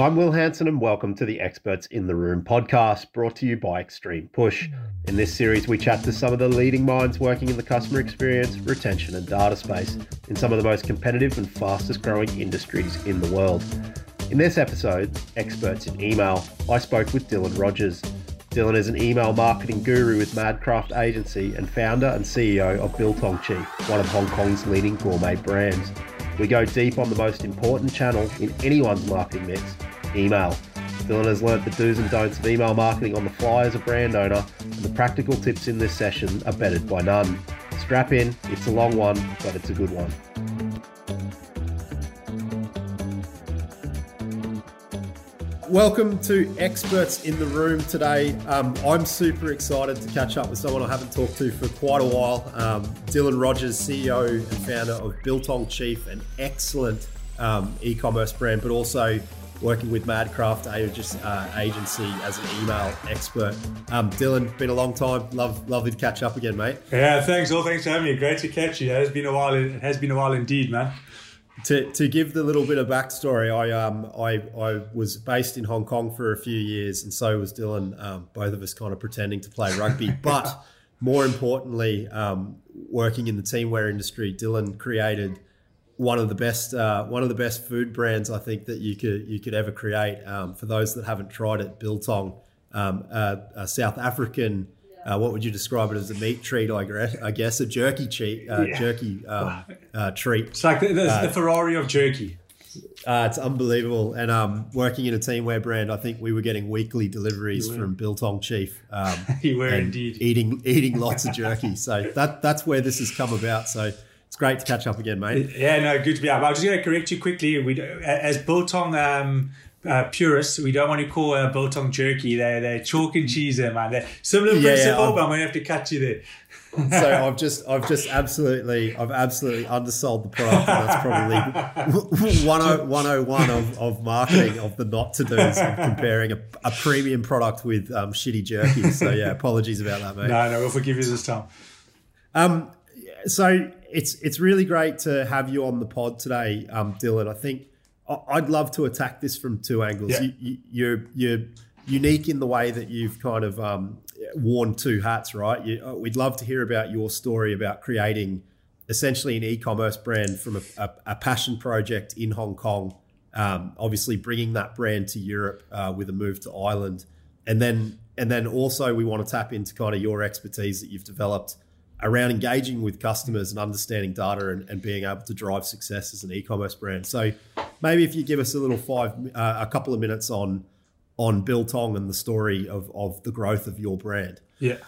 I'm Will Hanson, and welcome to the Experts in the Room podcast, brought to you by Extreme Push. In this series, we chat to some of the leading minds working in the customer experience, retention, and data space in some of the most competitive and fastest growing industries in the world. In this episode, Experts in Email, I spoke with Dylan Rogers. Dylan is an email marketing guru with Madcraft Agency and founder and CEO of Biltong Chief, one of Hong Kong's leading gourmet brands. We go deep on the most important channel in anyone's marketing mix email. Dylan has learnt the do's and don'ts of email marketing on the fly as a brand owner, and the practical tips in this session are bettered by none. Strap in, it's a long one, but it's a good one. Welcome to Experts in the Room today. Um, I'm super excited to catch up with someone I haven't talked to for quite a while. Um, Dylan Rogers, CEO and founder of Biltong Chief, an excellent um, e commerce brand, but also working with Madcraft uh, Agency as an email expert. Um, Dylan, been a long time. Love, lovely to catch up again, mate. Yeah, thanks. All thanks for having me. Great to catch you. It has been a while. It has been a while indeed, man to, to give the little bit of backstory, I um I, I was based in Hong Kong for a few years, and so was Dylan. Um, both of us kind of pretending to play rugby, but more importantly, um, working in the teamwear industry, Dylan created one of the best uh, one of the best food brands I think that you could you could ever create. Um, for those that haven't tried it, Biltong, um, uh, a South African uh, what would you describe it as a meat treat? I guess, I guess a jerky treat. Uh, yeah. Jerky um, uh, treat. It's like the, the, the uh, Ferrari of jerky. Uh, it's unbelievable. And um, working in a teamwear brand, I think we were getting weekly deliveries from Biltong Chief. Um, you were indeed eating eating lots of jerky. So that that's where this has come about. So it's great to catch up again, mate. Yeah, no, good to be up. I was just going to correct you quickly. We as Biltong um, uh, purists, we don't want to call uh, biltong jerky. They're, they're chalk and cheese there, man. They're similar yeah, principle, yeah, but I'm going to have to cut you there. so I've just, I've just absolutely, I've absolutely undersold the product. that's probably 101 of, of marketing of the not to dos of comparing a, a premium product with um, shitty jerky. So yeah, apologies about that, mate. No, no, we'll forgive you this time. Um, so it's it's really great to have you on the pod today, um, Dylan. I think I'd love to attack this from two angles. Yeah. You, you, you're you're unique in the way that you've kind of um, worn two hats, right? You, uh, we'd love to hear about your story about creating essentially an e-commerce brand from a, a, a passion project in Hong Kong. Um, obviously, bringing that brand to Europe uh, with a move to Ireland, and then and then also we want to tap into kind of your expertise that you've developed around engaging with customers and understanding data and, and, being able to drive success as an e-commerce brand. So maybe if you give us a little five, uh, a couple of minutes on on Biltong and the story of of the growth of your brand. Yeah.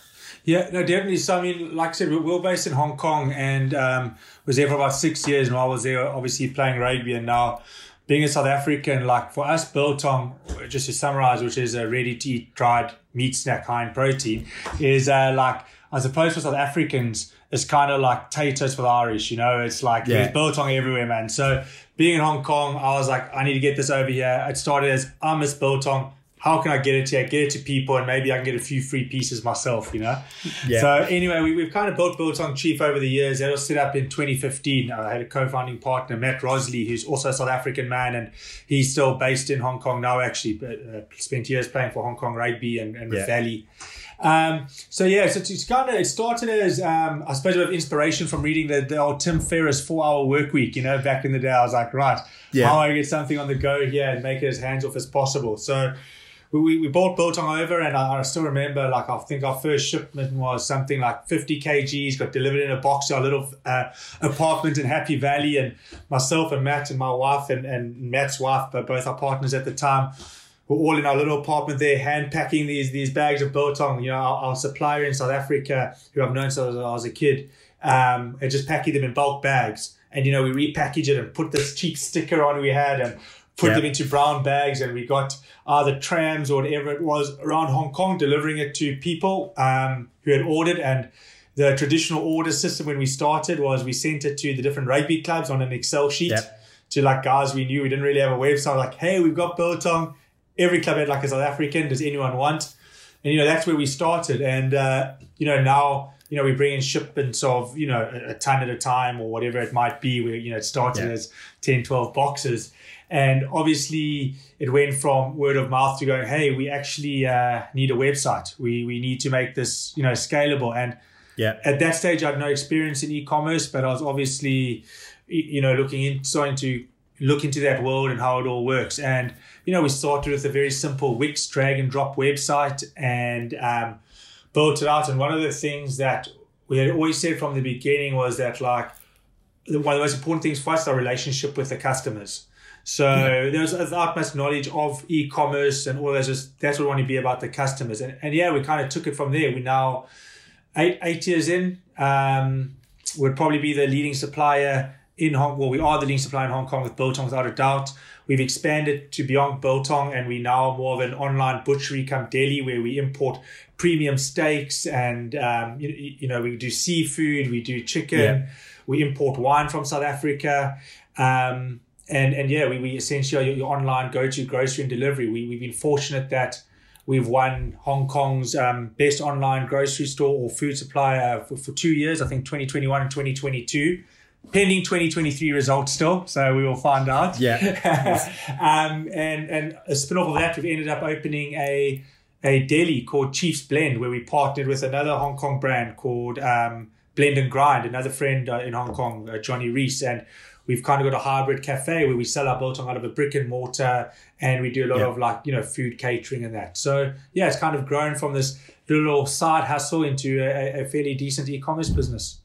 Yeah, no, definitely. So, I mean, like I said, we we're based in Hong Kong and um, was there for about six years. And I was there, obviously, playing rugby. And now, being a South African, like for us, Biltong, just to summarize, which is a ready to eat dried meat snack high in protein, is uh, like as opposed to South Africans, it's kind of like taters for the Irish, you know, it's like yeah. there's biltong everywhere, man. So being in Hong Kong, I was like, I need to get this over here. It started as I miss biltong. How can I get it here? Get it to people, and maybe I can get a few free pieces myself, you know. Yeah. So anyway, we, have kind of built Biltong Chief over the years. It was set up in 2015. I had a co-founding partner, Matt Rosley, who's also a South African man, and he's still based in Hong Kong now. Actually, but, uh, spent years playing for Hong Kong Rugby and, and with yeah. Valley. Um, so yeah, so it's kind of it started as um, I suppose a bit of inspiration from reading the, the old Tim Ferriss four hour work week. You know, back in the day, I was like, right, yeah. how do I get something on the go here and make it as hands off as possible? So we, we bought Biltong over, and I, I, still remember like I think our first shipment was something like 50 kgs, got delivered in a box to our little uh, apartment in Happy Valley, and myself and Matt and my wife and, and Matt's wife, but both our partners at the time we're all in our little apartment there, hand packing these these bags of biltong. You know, our, our supplier in South Africa, who I've known since I was a kid, um, and just packing them in bulk bags. And you know, we repackage it and put this cheap sticker on we had and put them into brown bags, and we got either trams or whatever it was around Hong Kong delivering it to people um, who had ordered and. The traditional order system when we started was we sent it to the different rugby clubs on an Excel sheet yep. to like guys we knew. We didn't really have a website. Like, hey, we've got biltong every club had like a South African. Does anyone want? And you know that's where we started. And uh, you know now you know we bring in shipments of you know a, a ton at a time or whatever it might be. Where you know it started yeah. as 10, 12 boxes. And obviously, it went from word of mouth to going, "Hey, we actually uh, need a website. We we need to make this, you know, scalable." And yeah, at that stage, I had no experience in e-commerce, but I was obviously, you know, looking in, starting to look into that world and how it all works. And you know, we started with a very simple Wix drag and drop website and um, built it out. And one of the things that we had always said from the beginning was that like one of the most important things for us is our relationship with the customers. So yeah. there's the utmost knowledge of e-commerce and all that. Just that's what we want to be about the customers. And, and yeah, we kind of took it from there. We now eight eight years in, um, would probably be the leading supplier in Hong. Well, we are the leading supplier in Hong Kong with biltong without a doubt. We've expanded to beyond biltong, and we now more of an online butchery come deli where we import premium steaks and um, you, you, know we do seafood, we do chicken, yeah. we import wine from South Africa. Um, and and yeah, we, we essentially are your, your online go to grocery and delivery. We we've been fortunate that we've won Hong Kong's um, best online grocery store or food supplier for, for two years. I think 2021 and 2022. Pending 2023 results still, so we will find out. Yeah. um, and and a spin off of that, we've ended up opening a a deli called Chief's Blend, where we partnered with another Hong Kong brand called um, Blend and Grind, another friend uh, in Hong Kong, uh, Johnny Reese, and we've kind of got a hybrid cafe where we sell our biltong out of a brick and mortar and we do a lot yeah. of like you know food catering and that so yeah it's kind of grown from this little side hustle into a, a fairly decent e-commerce business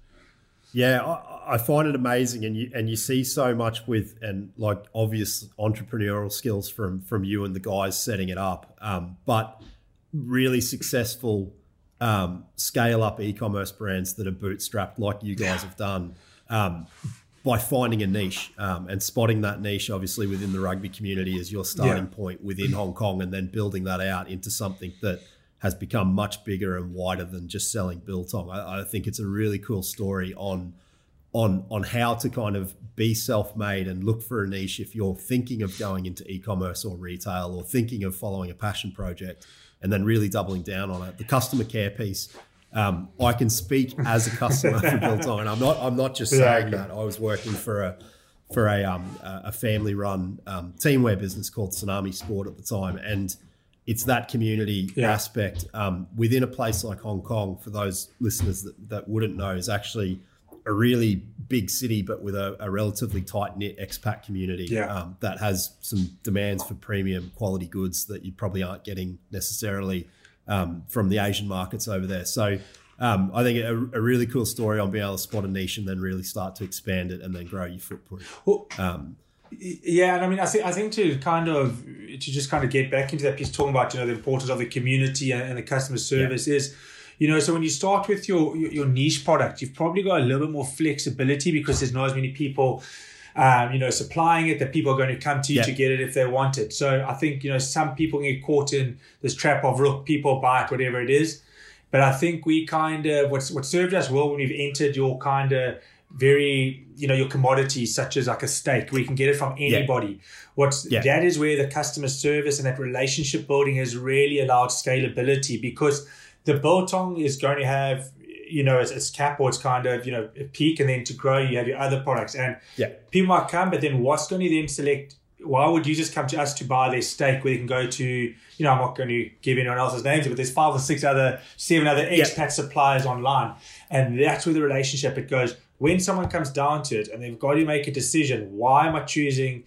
yeah I, find it amazing and you and you see so much with and like obvious entrepreneurial skills from from you and the guys setting it up um, but really successful um, scale up e-commerce brands that are bootstrapped like you guys have done um, by finding a niche um, and spotting that niche, obviously within the rugby community, as your starting yeah. point within Hong Kong, and then building that out into something that has become much bigger and wider than just selling biltong. I, I think it's a really cool story on on on how to kind of be self-made and look for a niche if you're thinking of going into e-commerce or retail or thinking of following a passion project and then really doubling down on it. The customer care piece um, I can speak as a customer for and I'm not. I'm not just saying that. I was working for a for a um, a family run um, teamwear business called Tsunami Sport at the time, and it's that community yeah. aspect um, within a place like Hong Kong. For those listeners that, that wouldn't know, is actually a really big city, but with a, a relatively tight knit expat community yeah. um, that has some demands for premium quality goods that you probably aren't getting necessarily um, from the Asian markets over there. So um, I think a, a, really cool story on being able to spot a niche and then really start to expand it and then grow your footprint. Well, um, yeah, and I mean, I think I think to kind of to just kind of get back into that piece, talking about you know the importance of the community and, and the customer service yeah. is you know so when you start with your, your, your niche product you've probably got a little bit more flexibility because there's not as many people um, you know supplying it that people are going to come to you yeah. to get it if they want it so i think you know some people get caught in this trap of look people buy it whatever it is but I think we kind of what's what served us well when we've entered your kind of very you know your commodities such as like a steak where you can get it from anybody. Yeah. What's yeah. that is where the customer service and that relationship building has really allowed scalability because the biltong is going to have you know its, its cap or it's kind of you know a peak and then to grow you have your other products and yeah people might come but then what's going to then select why would you just come to us to buy their steak where they can go to, you know, I'm not going to give anyone else's names, but there's five or six other, seven other expat yep. suppliers online. And that's where the relationship it goes. When someone comes down to it and they've got to make a decision, why am I choosing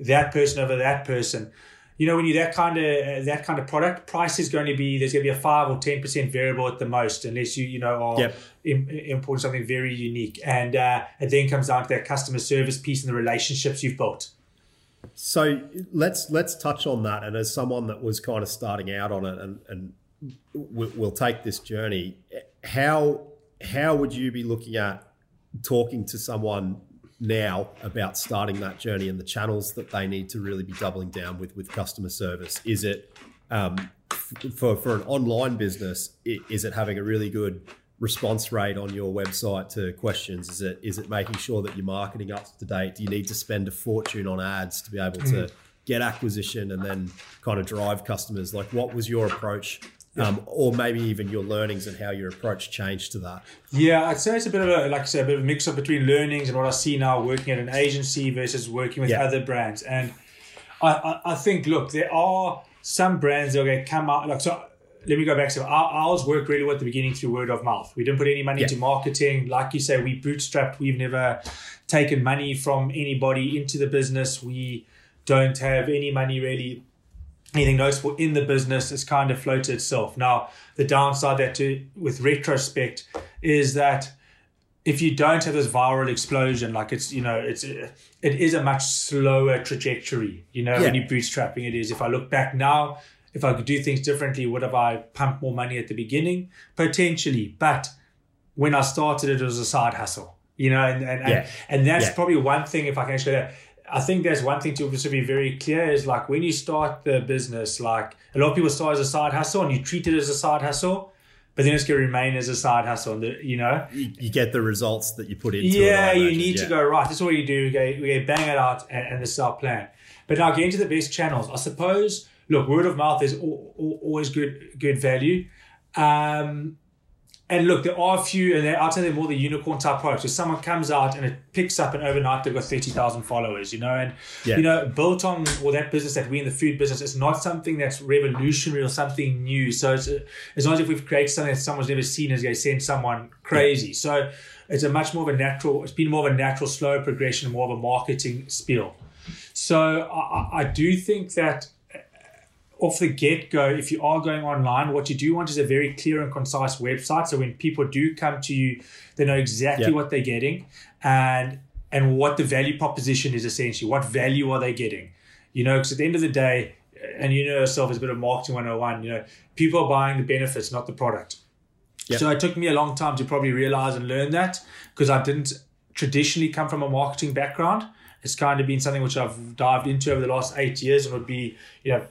that person over that person? You know, when you're that kind of uh, that kind of product, price is going to be there's going to be a five or ten percent variable at the most, unless you you know are yep. Im- importing something very unique. And uh, it then comes down to that customer service piece and the relationships you've built. So let's let's touch on that. And as someone that was kind of starting out on it, and and we'll take this journey, how how would you be looking at talking to someone now about starting that journey and the channels that they need to really be doubling down with with customer service? Is it um, for for an online business? Is it having a really good response rate on your website to questions? Is it is it making sure that you're marketing up to date? Do you need to spend a fortune on ads to be able to mm. get acquisition and then kind of drive customers? Like, what was your approach Um, or maybe even your learnings and how your approach changed to that. Yeah, I'd say it's a bit of a like I said, a bit of a mix up between learnings and what I see now working at an agency versus working with yeah. other brands. And I, I, I, think look, there are some brands that will come out like so. Let me go back to our, ours worked really well at the beginning through word of mouth. We didn't put any money yeah. into marketing. Like you say, we bootstrapped. We've never taken money from anybody into the business. We don't have any money really anything noticeable in the business has kind of floated itself. Now, the downside that to, with retrospect is that if you don't have this viral explosion, like it's, you know, it's, it is a much slower trajectory, you know, yeah. when you're bootstrapping it is. If I look back now, if I could do things differently, would have I pumped more money at the beginning? Potentially. But when I started, it was a side hustle, you know, and, and, yeah. and, and, that's yeah. probably one thing, if I can that I think there's one thing to also be very clear is like when you start the business, like a lot of people start as a side hustle and you treat it as a side hustle, but then it's going to remain as a side hustle. And the, you know, you, you, get the results that you put into yeah, it. You need yeah. to go right. That's what you do. We go, we go bang it out, and, and this is our plan. But now get into the best channels. I suppose. Look, word of mouth is always good, good value. Um, and look, there are a few, and I'll tell them more the unicorn type products. If someone comes out and it picks up, and overnight they've got thirty thousand followers, you know, and yeah. you know, built on or that business that we in the food business, it's not something that's revolutionary or something new. So it's, it's not as if we've created something that someone's never seen as they send someone crazy. Yeah. So it's a much more of a natural. It's been more of a natural, slow progression, more of a marketing spiel. So I, I do think that off the get go, if you are going online, what you do want is a very clear and concise website. So when people do come to you, they know exactly yep. what they're getting and and what the value proposition is essentially. What value are they getting? You know, because at the end of the day, and you know yourself as a bit of marketing 101, you know, people are buying the benefits, not the product. Yep. So it took me a long time to probably realize and learn that because I didn't traditionally come from a marketing background. It's kind of been something which I've dived into over the last eight years and would be, you know,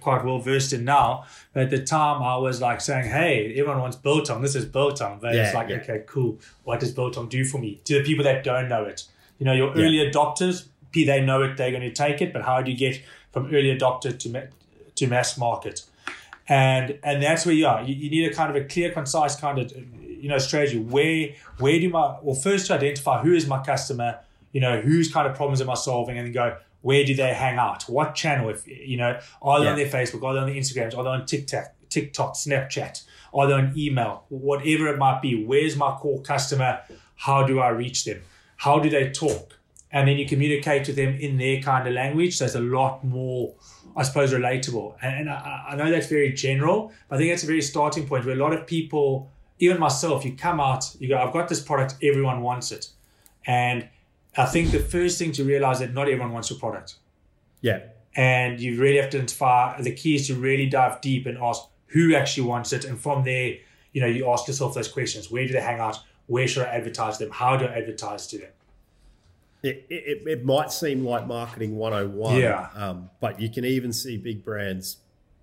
quite well versed in now. But at the time, I was like saying, "Hey, everyone wants biltong. This is biltong." But yeah, it's like, yeah. okay, cool. What does biltong do for me? To the people that don't know it, you know, your early adopters, they know it, they're going to take it. But how do you get from early adopter to to mass market? And and that's where you are. You, you need a kind of a clear, concise kind of you know strategy. Where where do my well first to identify who is my customer. You know, whose kind of problems am I solving, and then go, where do they hang out? What channel? If you know, are they yeah. on their Facebook? Are they on their Instagrams? Are they on TikTok? TikTok, Snapchat? Are they on email? Whatever it might be. Where's my core customer? How do I reach them? How do they talk? And then you communicate with them in their kind of language. So it's a lot more, I suppose, relatable. And, and I, I know that's very general, but I think that's a very starting point where a lot of people, even myself, you come out, you go, I've got this product, everyone wants it. And I think the first thing to realize that not everyone wants your product. Yeah. And you really have to identify the key is to really dive deep and ask who actually wants it. And from there, you know, you ask yourself those questions. Where do they hang out? Where should I advertise them? How do I advertise to them? It, it, it might seem like marketing 101. Yeah. Um, but you can even see big brands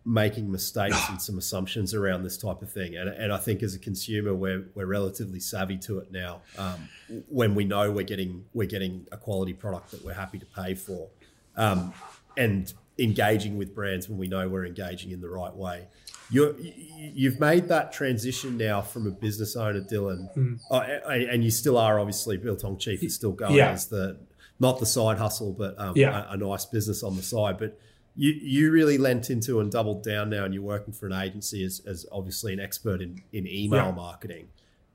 making mistakes and some assumptions around this type of thing. And, and I think as a consumer, we're, we're relatively savvy to it now. Um, when we know we're getting we're getting a quality product that we're happy to pay for, um, and engaging with brands when we know we're engaging in the right way. you you've made that transition now from a business owner, Dylan, mm. uh, and you still are obviously Biltong Chief is still going yeah. as the not the side hustle, but um, yeah. a, a nice business on the side, but you you really lent into and doubled down now, and you're working for an agency as, as obviously an expert in in email yeah. marketing.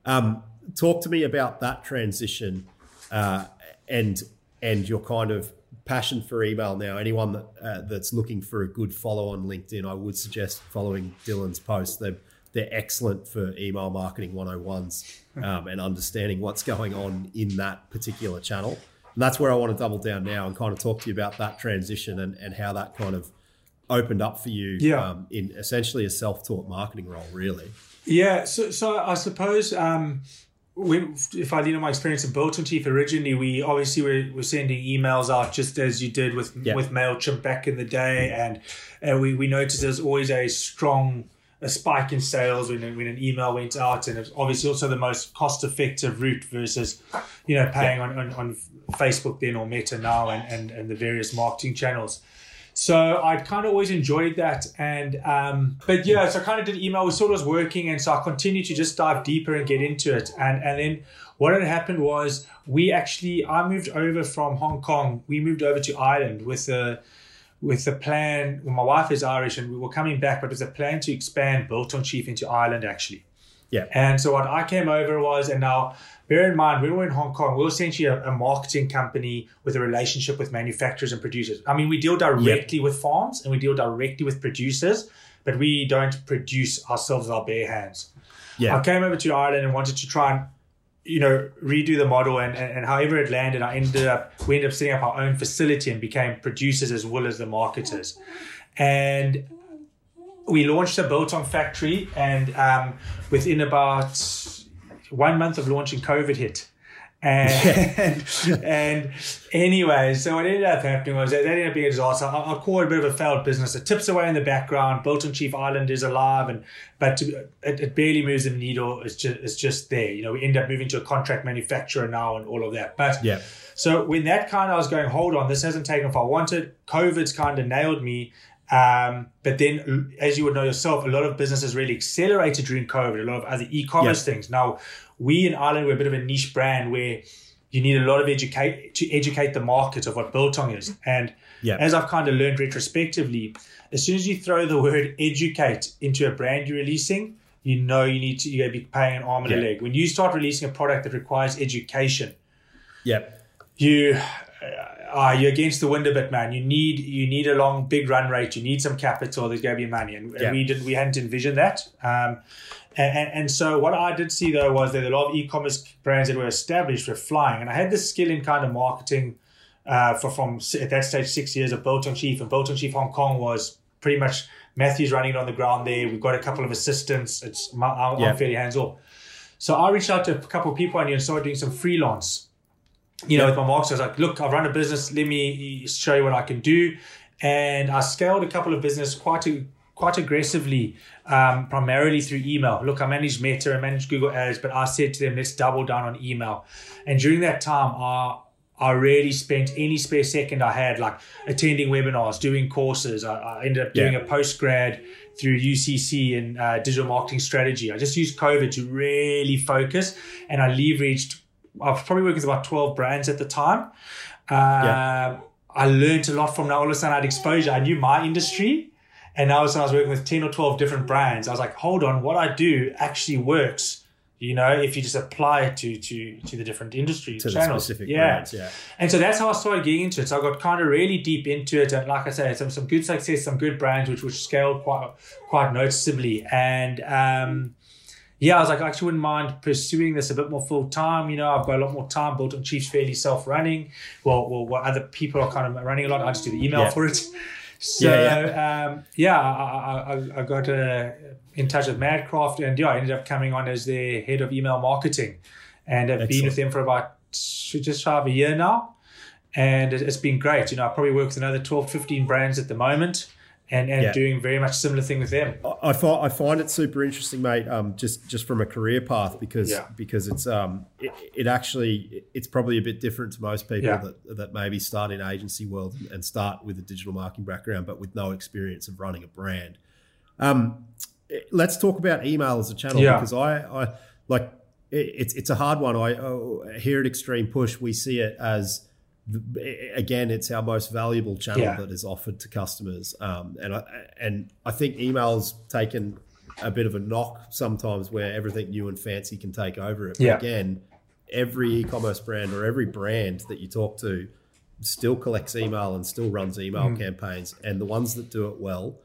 Um, talk to me about that transition uh, and and your kind of passion for email now. Anyone that uh, that's looking for a good follow on LinkedIn, I would suggest following Dylan's posts. They're they're excellent for email marketing 101s um, and understanding what's going on in that particular channel. And that's where I want to double down now and kind of talk to you about that transition and, and how that kind of opened up for you yeah. um, in essentially a self-taught marketing role, really. Yeah. So, so I suppose um, when, if I lean on my experience in Biltong Chief, originally we obviously were, were sending emails out just as you did with yeah. with Mailchimp back in the day, and and we we noticed there's always a strong a spike in sales when, when an email went out, and it's obviously also the most cost effective route versus, you know, paying yeah. on, on, on Facebook then or Meta now and, and, and the various marketing channels. so I'd kind of always enjoyed that. And, um, but yeah, so I kind of did email, was sort of was working. And so I continued to just dive deeper and get into it. And, and then what had happened was we actually, I moved over from Hong Kong. We moved over to Ireland with a, with a plan. Well, my wife is Irish and we were coming back, but it was a plan to expand Biltong Chief into Ireland actually. Yeah. And so what I came over was, and now bear in mind, when we were in Hong Kong, we are essentially a, a, marketing company with a relationship with manufacturers and producers. I mean, we deal directly with farms and we deal directly with producers, but we don't produce ourselves with our bare hands. Yeah. I came over to Ireland and wanted to try and, you know, redo the model and, and, and however it landed, I ended up, we ended up setting up our own facility and became producers as well as the marketers. And we launched a Biltong factory and um, within about one month of launching, COVID hit. And, and anyway, so what ended up happening was that, ended up being a disaster. I, I call it a bit of a failed business. It tips away in the background. Biltong Chief Ireland is alive, and but to, it, it, barely moves the needle. It's just it's just there. You know, we end up moving to a contract manufacturer now and all of that. But yeah. So when that kind of I was going, hold on, this hasn't taken off. I wanted. COVID's kind of nailed me. Um, but then, as you would know yourself, a lot of businesses really accelerated during COVID. A lot of other e-commerce things. Now, we in Ireland, we're a bit of a niche brand where you need a lot of educate to educate the market of what biltong is. And as I've kind of learned retrospectively, as soon as you throw the word educate into a brand you're releasing, you know you need to you're be paying an arm and a leg. When you start releasing a product that requires education, yep. you uh, you're against the wind a bit, man. You need you need a long big run rate. You need some capital. There's going to be money, and, and we didn't we hadn't envisioned that. Um, and, and, so what I did see though was that a lot of e-commerce brands that were established were flying, and I had this skill in kind of marketing uh, for from at that stage six years of Biltong Chief, and Biltong Chief Hong Kong was pretty much Matthew's running it on the ground there. We've got a couple of assistants. It's I'm, I'm fairly hands off. So I reached out to a couple of people and you started doing some freelance. You know, with my marks, I was like, look, I've run a business. Let me show you what I can do. And I scaled a couple of business quite a, quite aggressively, um, primarily through email. Look, I managed Meta, I managed Google Ads, but I said to them, let's double down on email. And during that time, I I really spent any spare second I had, like attending webinars, doing courses. I, I ended up doing yeah. a post grad through UCC in uh, digital marketing strategy. I just used COVID to really focus, and I leveraged. I was probably working with about twelve brands at the time. Uh, yeah. I learned a lot from that. All of a sudden, I had exposure. I knew my industry, and now, I was working with 10 or 12 different brands, I was like, hold on, what I do actually works. You know, if you just apply it to to to the different industries, to channels, specific yeah. brands, yeah. And so that's how I started getting into it. So I got kind of really deep into it, and like I said, some some good success, some good brands, which which scaled quite quite noticeably. And um, yeah, I was like, I actually wouldn't mind pursuing this a bit more full time. You know, I've got a lot more time. Biltong Chiefs fairly self running. Well, well, what other people are kind of running a lot. I just do the email yeah. for it. So yeah, yeah. Um, yeah I, I, I got uh, in touch with Madcraft, and yeah, I ended up coming on as their head of email marketing, and I've Excellent. been with them for about just shy of a year now, and it's been great. You know, I probably work with another 12, 15 brands at the moment and, and yeah. doing very much similar thing with them. I, find I find it super interesting, mate. Um, just just from a career path because yeah. because it's um it, it, actually it's probably a bit different to most people yeah. that that maybe start in agency world and start with a digital marketing background, but with no experience of running a brand. Um, let's talk about email as a channel because I I like it, it's it's a hard one. I oh, here at Extreme Push we see it as again, it's our most valuable channel yeah. that is offered to customers. Um, and I, and I think email's taken a bit of a knock sometimes where everything new and fancy can take over it. But yeah. again, every e-commerce brand or every brand that you talk to still collects email and still runs email mm. campaigns, and the ones that do it well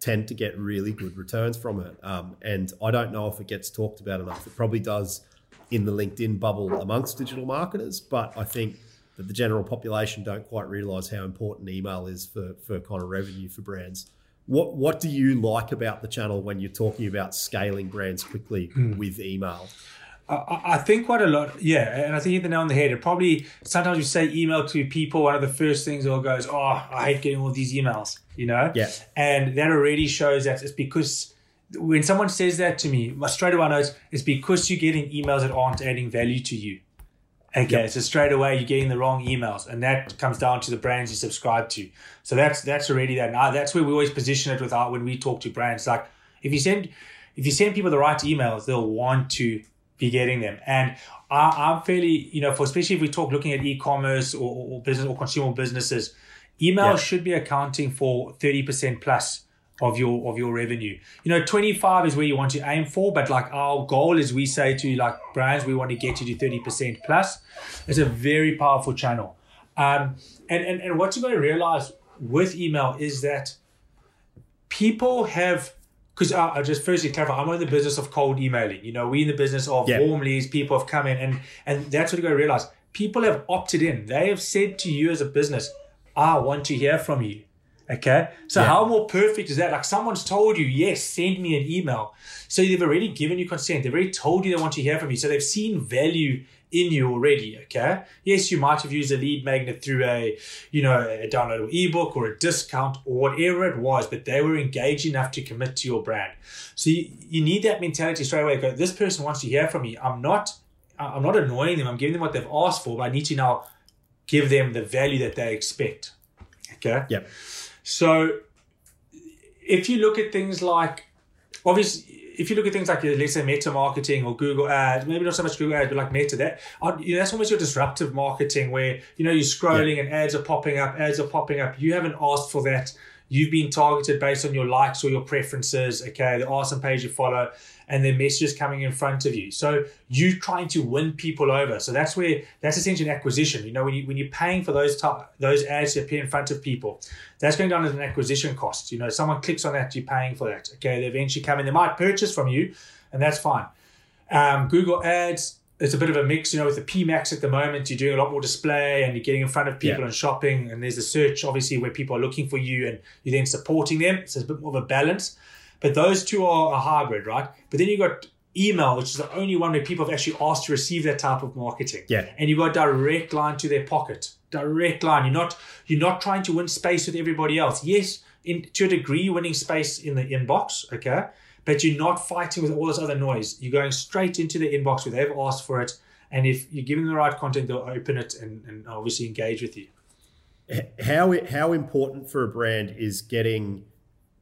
tend to get really good returns from it. Um, and I don't know if it gets talked about enough. It probably does in the LinkedIn bubble amongst digital marketers, but I think that the general population don't quite realize how important email is for, for kind of revenue for brands. What what do you like about the channel when you're talking about scaling brands quickly mm. with email? I, I think quite a lot, yeah, and I think you hit the nail on the head. It probably sometimes you say email to people, one of the first things all goes, "Oh, I hate getting all these emails," you know, yeah, and that already shows that it's because when someone says that to me, straight away I know it's, it's because you're getting emails that aren't adding value to you Okay, yep. so straight away you're getting the wrong emails, and that comes down to the brands you subscribe to. So that's that's already that. Now that's where we always position it with our when we talk to brands. Like if you send if you send people the right emails, they'll want to be getting them. And I, am fairly, you know, for especially if we talk looking at e-commerce or, or business or consumer businesses, email yep. should be accounting for 30% plus of your of your revenue. You know, 25 is where you want to aim for, but like our goal is we say to like brands, we want to get you to 30% plus. It's a very powerful channel. Um, and, and, and what you're going to realize with email is that people have because I, I just firstly clarify, I'm in the business of cold emailing. You know, we're in the business of yeah. warm leads. People have come in, and and that's what you're going to realize. People have opted in. They have said to you as a business, "I want to hear from you." Okay, so yeah. how more perfect is that? Like someone's told you, yes, send me an email. So they've already given you consent. They've already told you they want to hear from you. So they've seen value in you already. Okay. Yes, you might have used a lead magnet through a, you know, a downloadable ebook or a discount or whatever it was, but they were engaged enough to commit to your brand. So you, you need that mentality straight away. Go, this person wants to hear from me. I'm not, I'm not annoying them. I'm giving them what they've asked for, but I need to now give them the value that they expect. Okay. Yep. So if you look at things like, obviously, if you look at things like let's say meta marketing or Google ads, maybe not so much Google ads, but like meta, that uh, you know, that's almost your disruptive marketing where you know you're scrolling yeah. and ads are popping up, ads are popping up. You haven't asked for that. You've been targeted based on your likes or your preferences. Okay, there are some pages you follow, and their messages coming in front of you. So you're trying to win people over. So that's where that's essentially an acquisition. You know, when you when you're paying for those type, those ads to appear in front of people, that's going down as an acquisition cost. You know, someone clicks on that, you're paying for that. Okay, they eventually come in, they might purchase from you, and that's fine. Um, Google Ads, it's a bit of a mix, you know, with the PMAX at the moment, you're doing a lot more display and you're getting in front of people yeah. and shopping. And there's a search, obviously, where people are looking for you and you're then supporting them. So it's a bit more of a balance. But those two are a hybrid, right? But then you got email, which is the only one where people have actually asked to receive that type of marketing. Yeah. And you got direct line to their pocket. Direct line. You're not you're not trying to win space with everybody else. Yes, in to a degree, winning space in the inbox, okay? But you're not fighting with all this other noise. You're going straight into the inbox where they've asked for it. And if you're giving them the right content, they'll open it and, and obviously engage with you. How how important for a brand is getting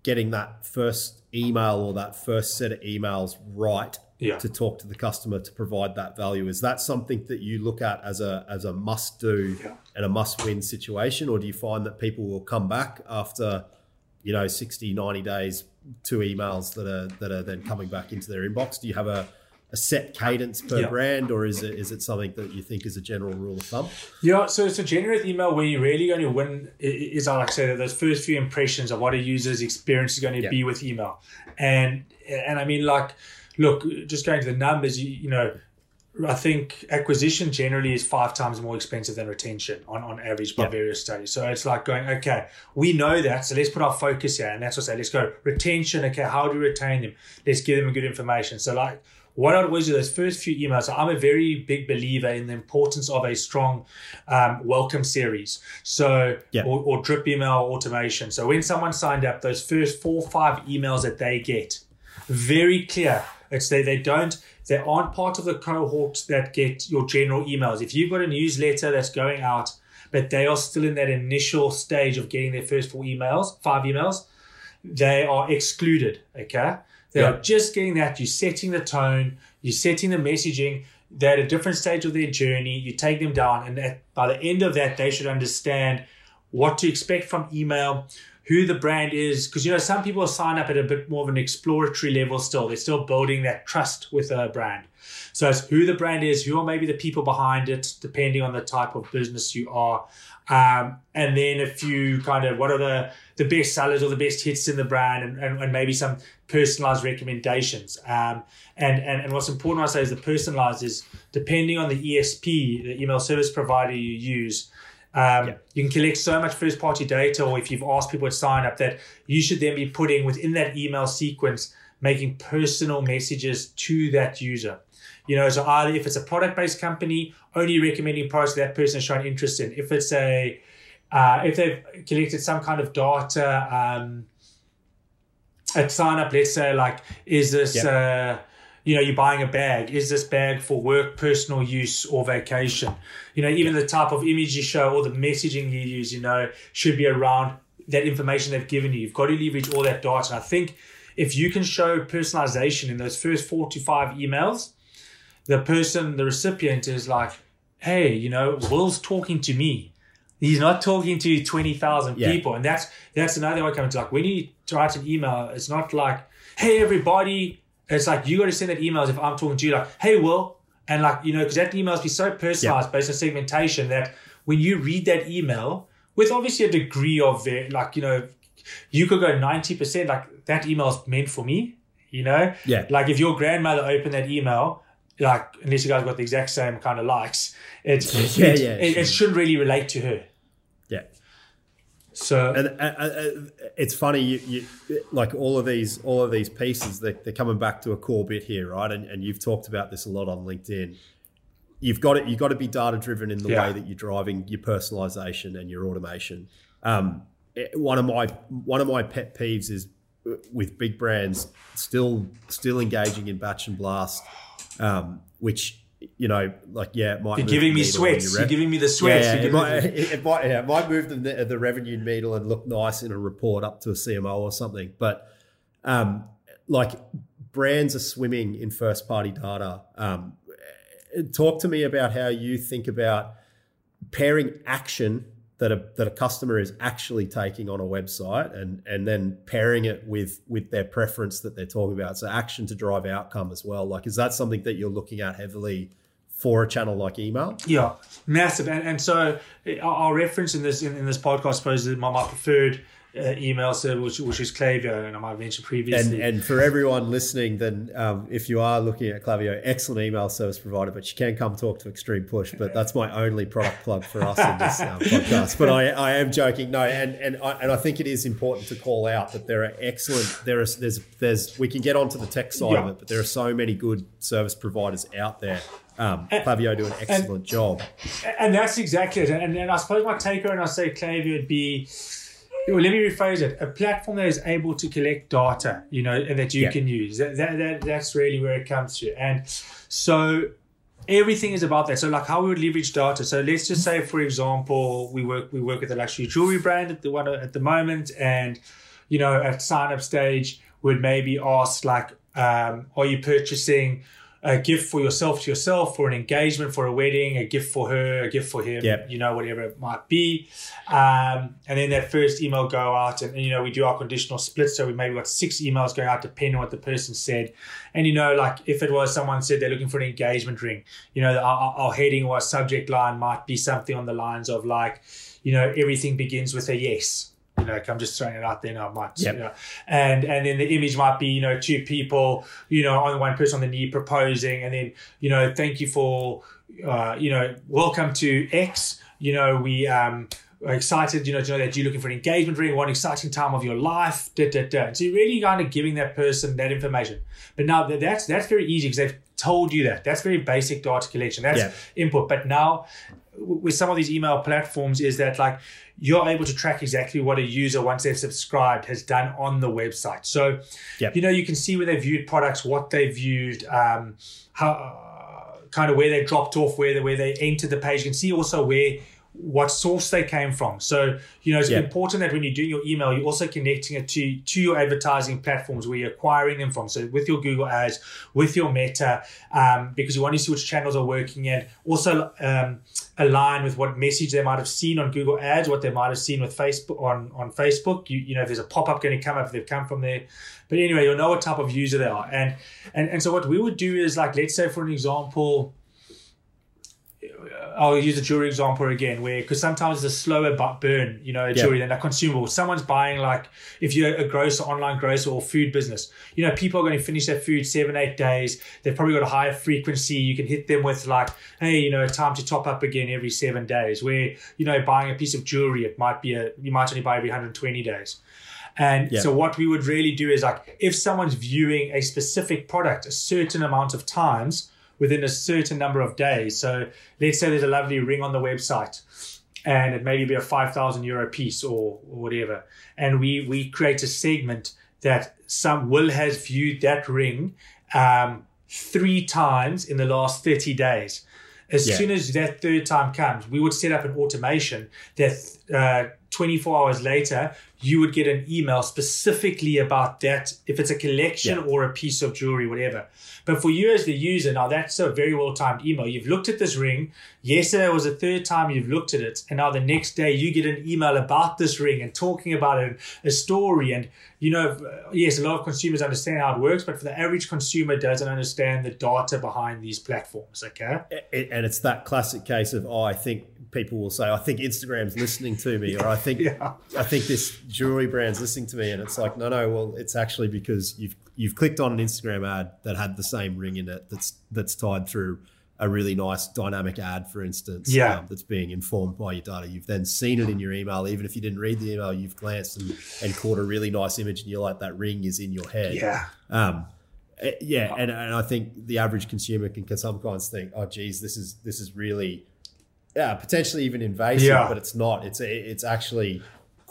getting that first email or that first set of emails right yeah. to talk to the customer to provide that value is that something that you look at as a as a must do yeah. and a must win situation or do you find that people will come back after you know 60 90 days two emails that are that are then coming back into their inbox do you have a a set cadence per yeah. brand, or is it is it something that you think is a general rule of thumb? Yeah, so it's a generic email where you're really going to win is like I said, those first few impressions of what a user's experience is going to yeah. be with email, and and I mean like, look, just going to the numbers, you, you know. I think acquisition generally is five times more expensive than retention on, on average by various studies. So it's like going, okay, we know that, so let's put our focus here, and that's what I say. Let's go retention. Okay, how do we retain them? Let's give them good information. So like what I always do those first few emails. I'm a very big believer in the importance of a strong um, welcome series. So yeah. or, or, drip email automation. So when someone signed up, those first four or five emails that they get, very clear. It's they they don't they aren't part of the cohort that get your general emails. If you've got a newsletter that's going out, but they are still in that initial stage of getting their first four emails, five emails, they are excluded. Okay. They yeah. are just getting that. You're setting the tone, you're setting the messaging. They're at a different stage of their journey. You take them down, and at, by the end of that, they should understand what to expect from email, who the brand is. Because, you know, some people sign up at a bit more of an exploratory level still. They're still building that trust with a brand. So it's who the brand is, who are maybe the people behind it, depending on the type of business you are. Um, and then a few kind of what are the the best sellers or the best hits in the brand and, and, and maybe some personalized recommendations. Um, and, and, and what's important I say is the personalized is depending on the ESP, the email service provider you use, um, yeah. You can collect so much first party data, or if you've asked people to sign up, that you should then be putting within that email sequence, making personal messages to that user. You know, so either if it's a product based company, only recommending products that person is showing interest in. If it's a uh, if they've collected some kind of data um, at sign up, let's say like, is this, uh, you know, you're buying a bag. Is this bag for work, personal use, or vacation? You know, even the type of image you show or the messaging you use, you know, should be around that information they've given you. You've got to leverage all that data. And I think if you can show personalization in those first four to five emails, the person, the recipient is like, hey, you know, Will's talking to me. He's not talking to 20,000 Yeah. people. And that's that's another way coming to like when you write an email, it's not like, hey, everybody. It's like you got to send that email as if I'm talking to you, like, hey, Will. And like, you know, because that email be so personalized based on segmentation that when you read that email, with obviously a degree of like, you know, you could go 90%, like that email is meant for me, you know? Yeah. Like if your grandmother opened that email, like unless you guys got the exact same kind of likes, it's Yeah, it, yeah, it, sure. it shouldn't really relate to her. Yeah. So And uh, uh, uh, it's funny, you, you like all of these, all of these pieces. They're, they're coming back to a core bit here, right? And, and you've talked about this a lot on LinkedIn. You've got it. You've got to be data driven in the Yeah. way that you're driving your personalization and your automation. Um, it- one of my one of my pet peeves is with big brands still still engaging in batch and blast, um, which you know, like yeah, it might you're giving me needle on your sweats. You're giving me the sweats. yeah, You're it, might, it might, yeah, it might move the, the revenue needle and look nice in a report up to a CMO or something. But um, like brands are swimming in first party data. Um, talk to me about how you think about pairing action that a, that a customer is actually taking on a website and, and then pairing it with with their preference that they're talking about. So action to drive outcome as well. Like, is that something that you're looking at heavily for a channel like email? Yeah, massive. And, and so I'll reference in this in, in this podcast, I suppose, my, my preferred uh, email server, which, which is Klaviyo, and I might have mentioned And, previously. and for everyone listening, then um, if you are looking at Klaviyo, excellent email service provider, but you can come talk to Extreme Push. But that's my only product plug for us in this um, podcast. But I, I am joking. No, and and I, and I think it is important to call out that there are excellent. There is there's there's we can get onto the tech side of it, but there are so many good service providers out there. Um, Klaviyo do an excellent job. And that's exactly it. And, and I suppose my take on I say Klaviyo would be, let me rephrase it: a platform that is able to collect data, you know, and that you Yeah. can use. That, that, that that's really where it comes to. And so everything is about that. So like how we would leverage data. So let's just say, for example, we work we work with a luxury jewelry brand at the one at the moment, and you know, at sign up stage, would maybe ask like, um, are you purchasing? A gift for yourself to yourself, for an engagement, for a wedding, a gift for her, a gift for him, Yep. you know, whatever it might be. Um, and then that first email go out, and, and, you know, we do our conditional split. So we maybe got six emails going out, depending on what the person said. And you know, like if it was someone said they're looking for an engagement ring, you know, our, our- our heading or our subject line might be something on the lines of like, you know, everything begins with a yes. You know, like I'm just throwing it out there now, I might. Yep. You know, and and then the image might be, you know, two people, you know, on one person on the knee proposing, and then, you know, thank you for, uh, you know, welcome to X. You know, we um are excited, you know, to know that you're looking for an engagement ring, one exciting time of your life. Da, da, da. So you're really kind of giving that person that information. But now that's that's very easy because they've told you that. That's very basic data collection. That's Yeah. input. But now with some of these email platforms is that like you're able to track exactly what a user once they've subscribed has done on the website. So Yep. you know you can see where they viewed products, what they viewed, um, how uh, kind of where they dropped off, where they where they entered the page. You can see also where what source they came from. So you know it's Yeah. important that when you're doing your email, you're also connecting it to to your advertising platforms where you're acquiring them from. So with your Google Ads, with your Meta, um, because you want to see which channels are working and also um, align with what message they might have seen on Google Ads, what they might have seen with Facebook on on Facebook. You you know if there's a pop up going to come up, if they've come from there. But anyway, you'll know what type of user they are. And and and so what we would do is like let's say for an example. I'll use a jewelry example again, where because sometimes it's a slower bu- burn, you know, a Yeah. jewelry than a consumable. Someone's buying like if you're a grocer, online grocer, or food business, you know, people are going to finish their food seven, eight days. They've probably got a higher frequency. You can hit them with like, hey, you know, time to top up again every seven days. Where you know, buying a piece of jewelry, it might be a you might only buy every 120 days. And Yeah. so what we would really do is like if someone's viewing a specific product a certain amount of times within a certain number of days. So let's say there's a lovely ring on the website and it maybe be a 5,000 euro piece or, or whatever. And we, we create a segment that some will has viewed that ring um, three times in the last 30 days. As Yeah. soon as that third time comes, we would set up an automation that uh, 24 hours later, you would get an email specifically about that, if it's a collection Yeah. or a piece of jewelry, whatever. But for you as the user, now that's a very well timed email. You've looked at this ring. Yesterday was the third time you've looked at it. And now the next day you get an email about this ring and talking about it, a story. And, you know, uh, yes, a lot of consumers understand how it works, but for the average consumer doesn't understand the data behind these platforms. Okay. And it's that classic case of oh, I think people will say, I think Instagram's listening to me, or I think Yeah. I think this jewelry brand's listening to me, and it's like, no, no, well, it's actually because you've you've clicked on an Instagram ad that had the same ring in it that's that's tied through a really nice dynamic ad, for instance, Yeah. um, that's being informed by your data. You've then seen it in your email, even if you didn't read the email, you've glanced and, and caught a really nice image, and you're like, that ring is in your head. Yeah. Um, eh, yeah, and, and I think the average consumer can, can sometimes think, oh, geez, this is this is really, yeah, potentially even invasive, Yeah. but it's not. It's it's actually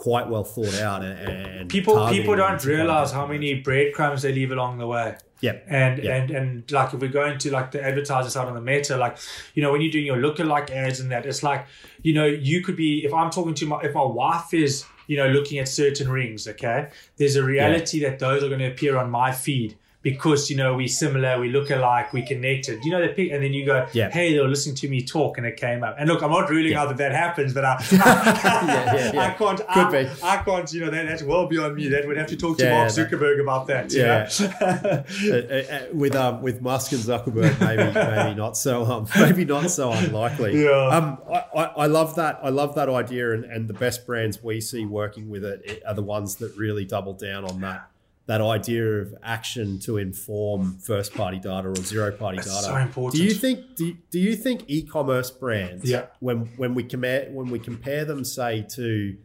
quite well thought out, and, and People people don't to realize how many breadcrumbs they leave along the way. Yeah, And Yeah. and and like if we go into like the advertiser side on the meta, like you know when you're doing your lookalike ads and that, it's like you know you could be if I'm talking to my if my wife is you know looking at certain rings, okay, there's a reality that those are going to appear on my feed because you know we're similar, we look alike, we connected. You know the pic, and then you go, Yeah. hey, they were listening to me talk, and it came up. And look, I'm not ruling Yeah. out that that happens, but I yeah, yeah. I can't Could I, be. I can't you know that, that's well beyond me. That would have to talk to Mark Zuckerberg about that. Yeah. Uh, uh, uh, with um with Musk and Zuckerberg, maybe maybe not so um maybe not so unlikely. Yeah. Um, I, I, I love that. I love that idea, and, and the best brands we see working with it are the ones that really double down on that that idea of action to inform first party data or zero party It's data. so important. Do you think do do you think e-commerce brands Yeah. when when we compare when we compare them say to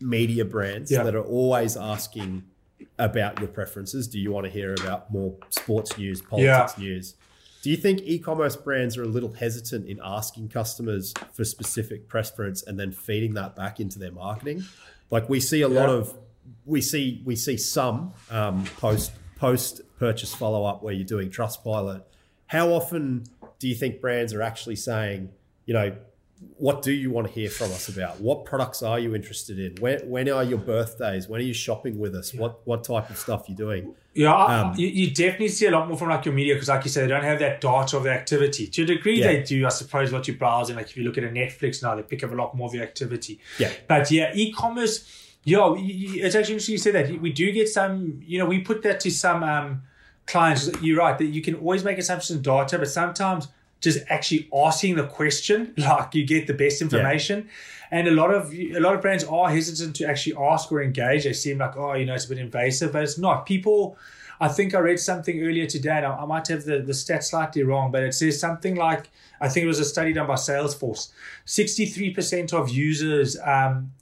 media brands Yeah. that are always asking about your preferences. Do you want to hear about more sports news, politics news? Do you think e-commerce brands are a little hesitant in asking customers for specific preference and then feeding that back into their marketing? Like we see a lot of we see we see some um, post post purchase follow up where you're doing Trustpilot. How often do you think brands are actually saying, you know, what do you want to hear from us about? What products are you interested in? When, when are your birthdays? When are you shopping with us? What what type of stuff you doing? Yeah, Um, you, you definitely see a lot more from like your media because, like you said, they don't have that data of the activity. To a degree, Yeah. they do, I suppose. What you're browsing, like if you look at a Netflix now, they pick up a lot more of your activity. Yeah. But yeah, e-commerce. Yeah, it's actually interesting you say that. We do get some. You know, we put that to some um, clients. You're right that you can always make assumptions on data, but sometimes just actually asking the question, like you get the best information. And a lot of a lot of brands are hesitant to actually ask or engage. They seem like, oh, you know, it's a bit invasive, but it's not. People, I think I read something earlier today, and I, I might have the, the stats slightly wrong, but it says something like, I think it was a study done by Salesforce. 63% of users um,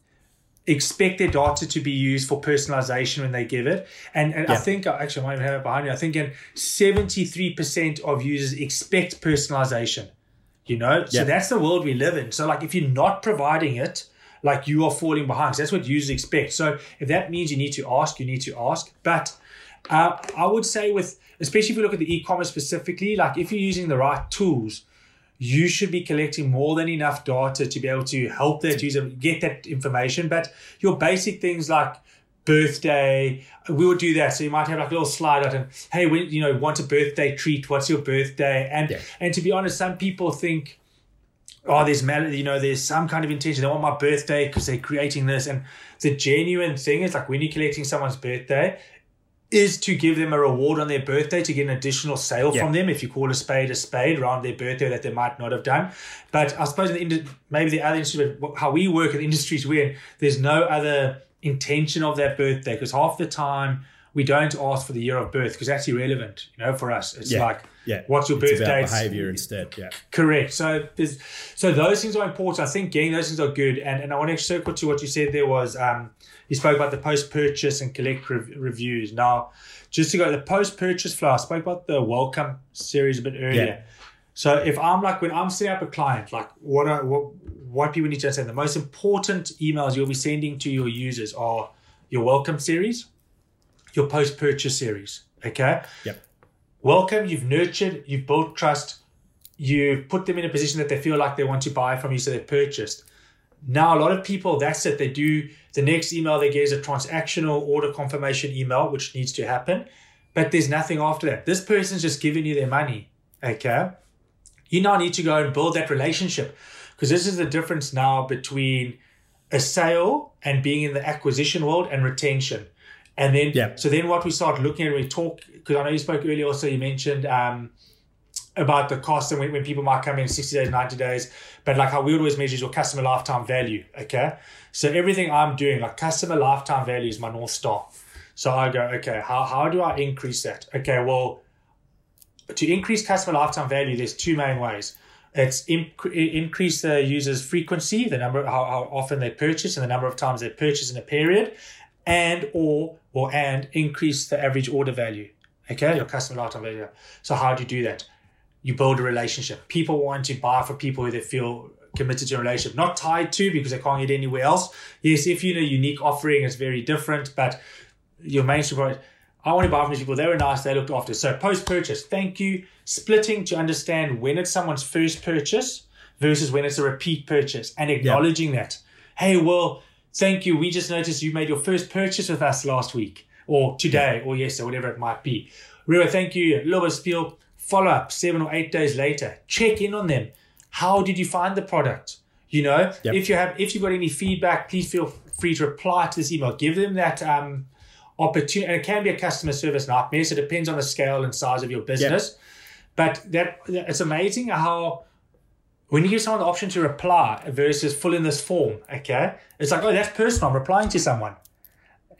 expect their data to be used for personalization when they give it. And, and I Yeah. think, actually, I might even have it behind me. I think in 73% of users expect personalization. You know, so that's the world we live in. So, like, if you're not providing it, like you are falling behind. 'cause that's what users expect. So, if that means you need to ask, you need to ask. But uh, I would say, with especially if you look at the e-commerce specifically, like if you're using the right tools, you should be collecting more than enough data to be able to help that user get that information. But your basic things like birthday, we would do that. So you might have like a little slide out and hey, when you know, want a birthday treat? What's your birthday? And Yeah. and to be honest, some people think, oh, there's mal- you know, there's some kind of intention. They want my birthday because they're creating this. And the genuine thing is like when you're collecting someone's birthday, is to give them a reward on their birthday to get an additional sale Yeah. from them if you call a spade a spade around their birthday that they might not have done. But I suppose in the maybe the other industry, but how we work in the industries we're in, there's no other intention of that birthday because half the time we don't ask for the year of birth because that's irrelevant, you know, for us. It's Yeah. like, Yeah. what's your birthday? about behavior instead. Yeah. Correct. So there's so those things are important. I think getting those things are good. And and I want to circle to what you said there was um you spoke about the post purchase and collect rev- reviews. Now, just to go the post purchase flow, I spoke about the welcome series a bit earlier. Yeah. So if I'm like when I'm setting up a client, like what are what what people need to understand, the most important emails you'll be sending to your users are your welcome series, your post purchase series. Okay Yep. Welcome, you've nurtured, you've built trust, you've put them in a position that they feel like they want to buy from you, so they've purchased. Now, a lot of people, that's it. They do the next email they get is a transactional order confirmation email, which needs to happen, but there's nothing after that. This person's just giving you their money. Okay. You now need to go and build that relationship because this is the difference now between a sale and being in the acquisition world and retention. And then, yeah. so then what we start looking at, we talk, because I know you spoke earlier also, you mentioned um, about the cost and when, when people might come in 60 days, 90 days, but like how we always measure is your customer lifetime value. Okay. So everything I'm doing, like customer lifetime value is my North Star. So I go, okay, how, how do I increase that? Okay, well, to increase customer lifetime value, there's two main ways. It's increase the user's frequency, the number how, how often they purchase and the number of times they purchase in a period, and or or and increase the average order value. Okay, your customer lifetime value. So how do you do that? You build a relationship. People want to buy for people who they feel committed to a relationship, not tied to because they can't get anywhere else. Yes, if you're in a unique offering, it's very different, but your mainstream product I want to buy from these people. They were nice. They looked after. So post purchase, thank you. Splitting to understand when it's someone's first purchase versus when it's a repeat purchase and acknowledging that. Hey, well, thank you. We just noticed you made your first purchase with us last week or today or yesterday, whatever it might be. Really, thank you. Little spiel. Follow up seven or eight days later. Check in on them. How did you find the product? You know, yep. if you have, if you've got any feedback, please feel free to reply to this email. Give them that um, opportunity, and it can be a customer service nightmare. So it depends on the scale and size of your business. Yep. But that it's amazing how when you give someone the option to reply versus fill in this form, okay, it's like, oh, that's personal. I'm replying to someone.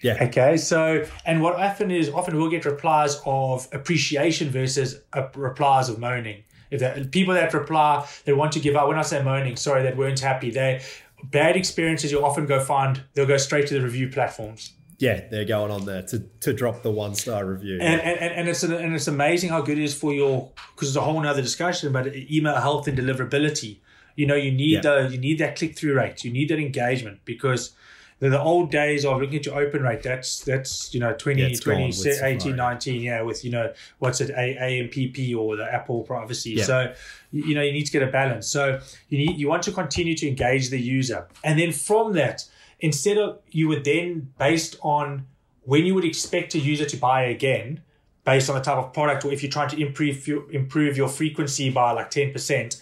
Yeah. Okay. So, and what often is often we'll get replies of appreciation versus replies of moaning. If that people that reply, they want to give up. When I say moaning, sorry, that weren't happy. They bad experiences. You'll often go find. They'll go straight to the review platforms yeah, they're going on there to, to drop the one star review. And, and, and it's an, and it's amazing how good it is for your because it's a whole other discussion, but email health and deliverability. You know, you need yeah. the you need that click through rate, you need that engagement because the, the old days of looking at your open rate, that's that's you know 20, yeah, 20 18, 19, yeah, with you know what's it A AMPP or the Apple privacy. Yeah. So you know you need to get a balance. So you need you want to continue to engage the user, and then from that instead of you would then based on when you would expect a user to buy again based on the type of product or if you're trying to improve your, improve your frequency by like 10%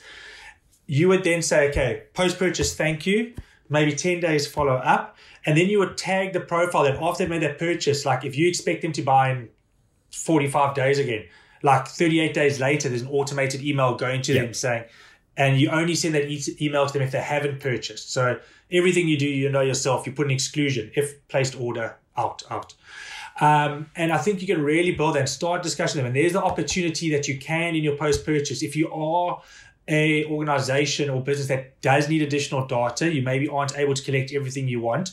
you would then say okay post purchase thank you maybe 10 days follow up and then you would tag the profile that after they made that purchase like if you expect them to buy in 45 days again like 38 days later there's an automated email going to yep. them saying and you only send that e- email to them if they haven't purchased so everything you do, you know yourself. You put an exclusion if placed order out, out. Um, and I think you can really build and start discussing them. And there's the opportunity that you can in your post purchase. If you are a organization or business that does need additional data, you maybe aren't able to collect everything you want.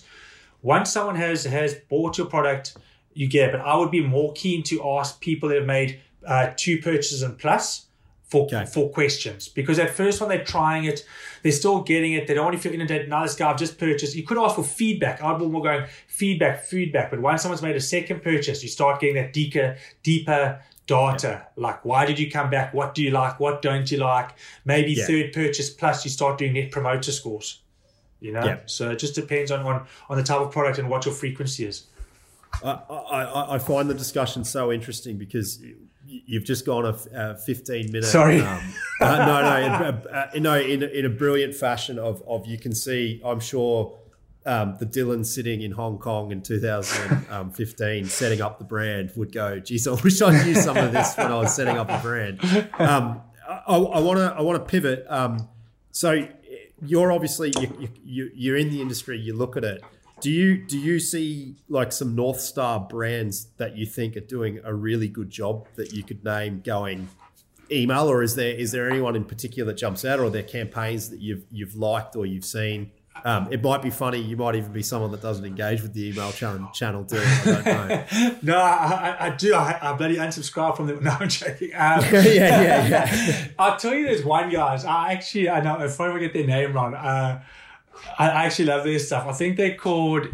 Once someone has has bought your product, you get it. But I would be more keen to ask people that have made uh, two purchases and plus for okay. for questions because at first when they're trying it, they're still getting it. They don't want to feel inundated. Now this guy I've just purchased. You could ask for feedback. I'd be more going feedback, feedback. But once someone's made a second purchase, you start getting that deeper, deeper data. Yeah. Like why did you come back? What do you like? What don't you like? Maybe yeah. third purchase plus you start doing net promoter scores. You know, yeah. so it just depends on, on on the type of product and what your frequency is. I, I, I find the discussion so interesting because you've just gone a, a 15 minute. Sorry. Um, uh, no, no, in, uh, no, in, in a brilliant fashion of, of you can see, I'm sure um, the Dylan sitting in Hong Kong in 2015 setting up the brand would go, geez, I wish I knew some of this when I was setting up the brand. Um, I want to I want to pivot. Um, so you're obviously you, you, you're in the industry. You look at it. Do you do you see like some North Star brands that you think are doing a really good job that you could name going email, or is there is there anyone in particular that jumps out, or are there campaigns that you've you've liked or you've seen? Um, it might be funny. You might even be someone that doesn't engage with the email channel. Channel too. I don't know. no, I, I, do. I, I bloody unsubscribe from them. No, I'm joking. Um, yeah, yeah, yeah. I'll tell you, there's one guys. I actually, I know if I ever get their name wrong. Uh, I actually love their stuff. I think they're called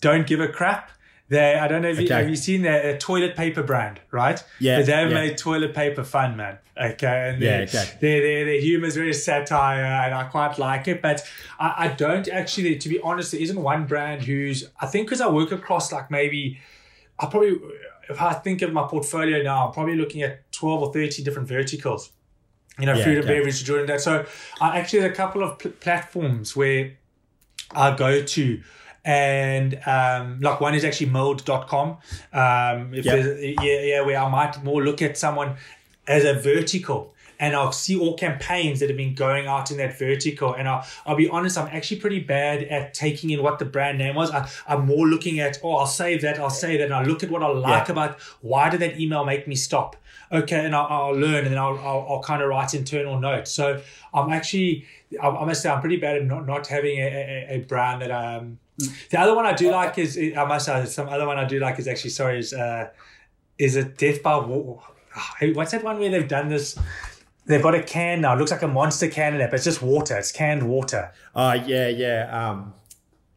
Don't Give a Crap. They, I don't know if you, have you seen their toilet paper brand, right? Yeah. But they've yeah. made toilet paper fun, man. Okay. And Yeah, their, okay. their, their, their humor is very satire and I quite like it. But I, I don't actually, to be honest, there isn't one brand who's, I think because I work across like maybe, I probably, if I think of my portfolio now, I'm probably looking at 12 or 13 different verticals. You know, Yeah, food and okay. beverage during that. So I actually have a couple of pl- platforms where I go to. And um, like one is actually milled.com. Um, if Yep. yeah, yeah, where I might more look at someone as a vertical and I'll see all campaigns that have been going out in that vertical. And I'll, I'll be honest, I'm actually pretty bad at taking in what the brand name was. I, I'm more looking at, oh, I'll save that, I'll save that. And I look at what I like Yeah. about why did that email make me stop? Okay, and I'll, I'll learn and then I'll, I'll, I'll kind of write internal notes. So I'm actually, I, I must say, I'm pretty bad at not, not having a, a, a brand that um. The other one I do like is I must say some other one I do like is actually sorry is uh is it Death by War? What's that one where they've done this? They've got a can now. It looks like a monster can in it, but it's just water. It's canned water. Uh, yeah, yeah. Um,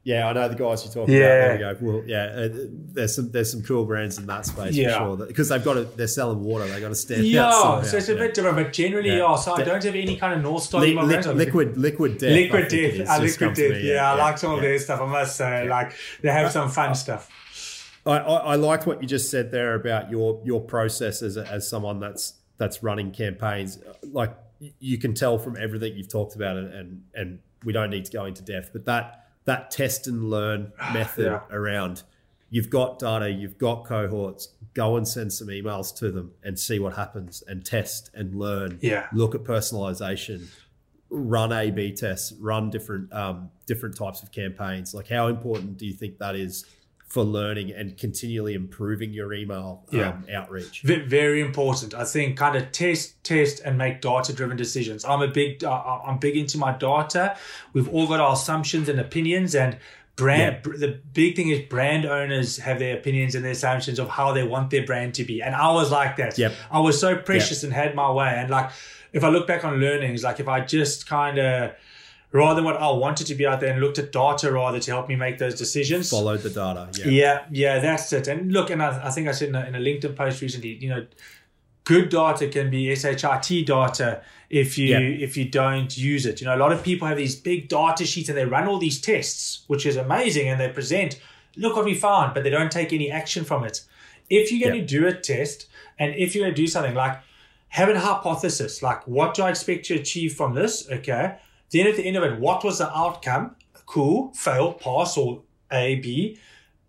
yeah, I know the guys you're talking Yeah. about. There we go. Well, yeah, uh, there's some there's some cool brands in that space Yeah. for sure. Because they've got to, they're selling water. They have got to stand out. Yeah, somehow, so it's a yeah. bit different, but generally, Yeah. yeah. So I don't have any kind of north star. Li- li- liquid, liquid death. Liquid death, uh, liquid death. me, Yeah, I like some of yeah. their stuff. I must say, like they have some fun stuff. I, I, I liked what you just said there about your your process as, as someone that's that's running campaigns. Like you can tell from everything you've talked about, and and, and we don't need to go into depth, but that that test and learn method Yeah. around you've got data, you've got cohorts, go and send some emails to them and see what happens, and test and learn. Yeah. look at personalization. Run A/B tests. Run different um, different types of campaigns. Like, how important do you think that is for learning and continually improving your email um, outreach. V- very important. I think kind of test, test, and make data-driven decisions. I'm a big, uh, I'm big into my data. We've all got our assumptions and opinions, and brand. Yeah. The big thing is brand owners have their opinions and their assumptions of how they want their brand to be. And I was like that. Yep. I was so precious and had my way. And like, if I look back on learnings, like if I just kind of rather than what I wanted to be out there and looked at data rather to help me make those decisions. Followed the data. Yeah. Yeah, yeah, that's it. And look, and I, I think I said in a, in a LinkedIn post recently, you know, good data can be SHRT data if you Yeah. if you don't use it. You know, a lot of people have these big data sheets and they run all these tests, which is amazing, and they present, look what we found, but they don't take any action from it. If you're going Yeah. to do a test, and if you're going to do something like have a hypothesis, like what do I expect to achieve from this? Okay. Then at the end of it, what was the outcome? Cool, fail, pass, or A, B.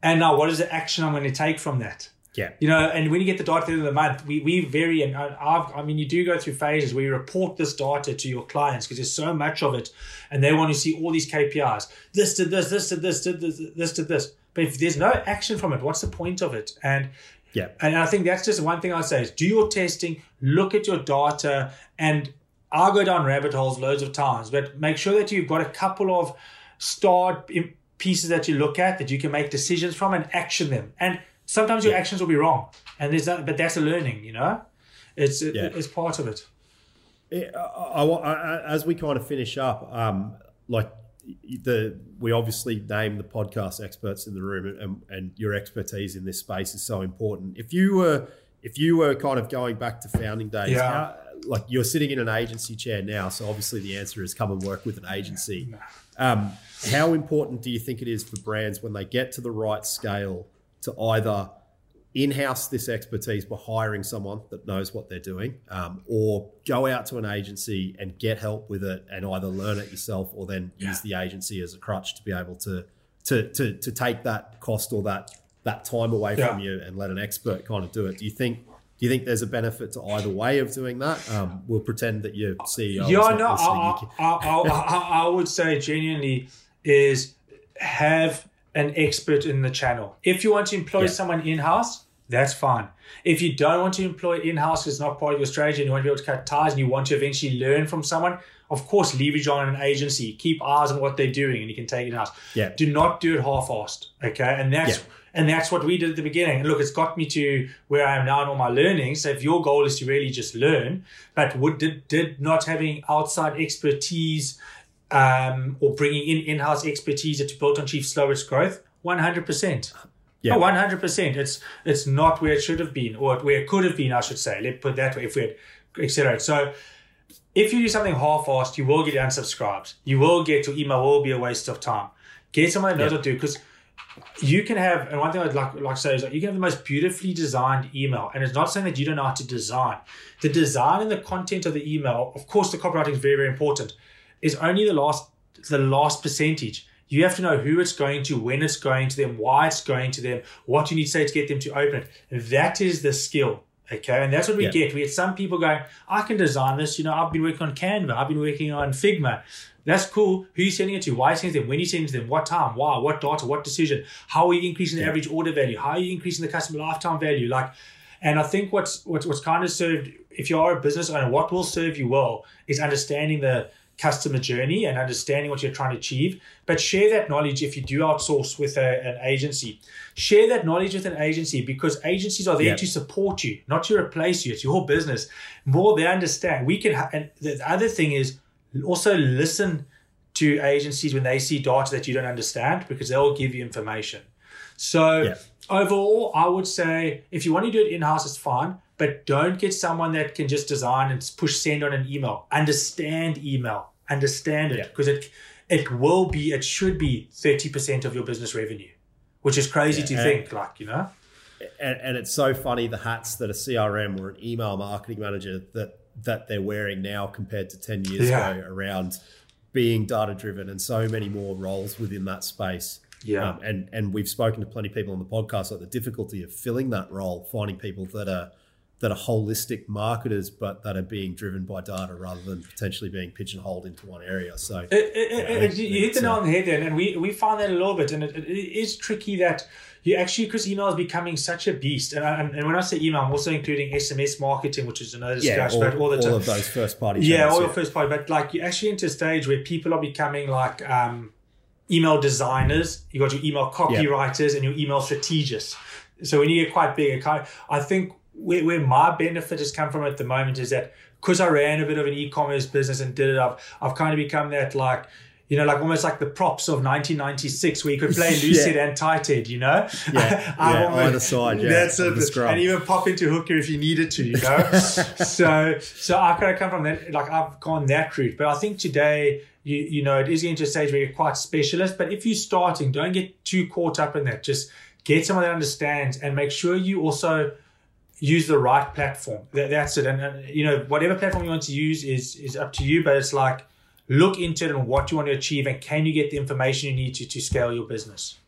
And now what is the action I'm going to take from that? Yeah. You know, and when you get the data at the end of the month, we, we vary, and I- I've, I mean, you do go through phases where you report this data to your clients because there's so much of it, and they want to see all these KPIs. This did this, this did this, did this, this did this. But if there's no action from it, what's the point of it? And Yeah. and I think that's just one thing I'd say is do your testing, look at your data, and I'll go down rabbit holes loads of times, but make sure that you've got a couple of star im- pieces that you look at that you can make decisions from and action them. And sometimes your actions will be wrong, and there's that, but that's a learning, you know. It's it, Yeah. it's part of it. Yeah, I, I, I- as we kind of finish up, um, like the we obviously name the podcast experts in the room, and, and your expertise in this space is so important. If you were if you were kind of going back to founding days, Yeah. how, like you're sitting in an agency chair now, so obviously the answer is come and work with an agency. Um, how important do you think it is for brands when they get to the right scale to either in-house this expertise by hiring someone that knows what they're doing, um, or go out to an agency and get help with it and either learn it yourself or then use the agency as a crutch to be able to to to, to take that cost or that that time away from you and let an expert kind of do it. Do you think? Do you think there's a benefit to either way of doing that? Um, we'll pretend that your CEO. yeah, no, I, I, I, I, I would say genuinely is have an expert in the channel. If you want to employ Yeah. someone in house, that's fine. If you don't want to employ in house, it's not part of your strategy, and you want to be able to cut ties, and you want to eventually learn from someone. Of course, leverage on an agency. Keep eyes on what they're doing, and you can take it in house. Yeah. Do not do it half-assed. Okay, and that's Yeah. and that's what we did at the beginning. And look, it's got me to where I am now in all my learning. So if your goal is to really just learn, but would did, did not having outside expertise um, or bringing in in-house expertise to Biltong Chief Slowest growth, one hundred percent. Yeah, one hundred percent. It's it's not where it should have been, or where it could have been. I should say. Let's put that way. If we had accelerate, so if you do something half-assed, you will get unsubscribed. You will get your email will be a waste of time. Get someone that knows what to do because you can have, and one thing I'd like, like to say is that you can have the most beautifully designed email, and it's not saying that you don't know how to design. The design and the content of the email, of course, the copywriting is very, very important, is only the last the last percentage. You have to know who it's going to, when it's going to them, why it's going to them, what you need to say to get them to open it. That is the skill. Okay. And that's what we yeah. get. We get some people going, I can design this. You know, I've been working on Canva. I've been working on Figma. That's cool. Who are you sending it to? Why are you sending them? When are you sending them? What time? Why? What data? What decision? How are you increasing the yeah. average order value? How are you increasing the customer lifetime value? Like, and I think what's what's what's kind of served if you are a business owner, what will serve you well is understanding the customer journey and understanding what you're trying to achieve. But share that knowledge if you do outsource with a, an agency. Share that knowledge with an agency because agencies are there yep. to support you, not to replace you. It's your business. More they understand. We can, ha- and the other thing is also listen to agencies when they see data that you don't understand because they'll give you information. So yep. Overall, I would say if you want to do it in house, it's fine but don't get someone that can just design and push send on an email. Understand email understand it because yeah. it it will be it should be 30% of your business revenue which is crazy yeah, to think like you know and, and, it's so funny the hats that a crm or an email marketing manager that that they're wearing now compared to 10 years yeah. ago around being data driven and so many more roles within that space yeah um, and and we've spoken to plenty of people on the podcast like the difficulty of filling that role finding people that are that are holistic marketers, but that are being driven by data rather than potentially being pigeonholed into one area. So it, it, you, you hit the nail on the head there, and we we find that a little bit, and it, it is tricky that you actually because email is becoming such a beast, and, I, and when I say email, I'm also including SMS marketing, which is another discussion. Yeah, all, all, the all of those first party. Yeah, all yeah. your first party, but like you're actually into a stage where people are becoming like. Um, email designers, you got your email copywriters, and your email strategists. So when you get quite big, I think where, where my benefit has come from at the moment is that because I ran a bit of an e-commerce business and did it, I've I've kind of become that like you know, like almost like the props of 1996, where you could play loose head and tight head, you know? Yeah, yeah either side, yeah. That's it. And even pop into hooker if you needed to, you know? so so I kind of come from that, like I've gone that route. But I think today, you you know, it is getting to a stage where you're quite specialist. But if you're starting, don't get too caught up in that. Just get someone that understands and make sure you also – use the right platform. That, that's it. And, and, you know, whatever platform you want to use is is up to you. But it's like look into it and what you want to achieve, and can you get the information you need to to scale your business.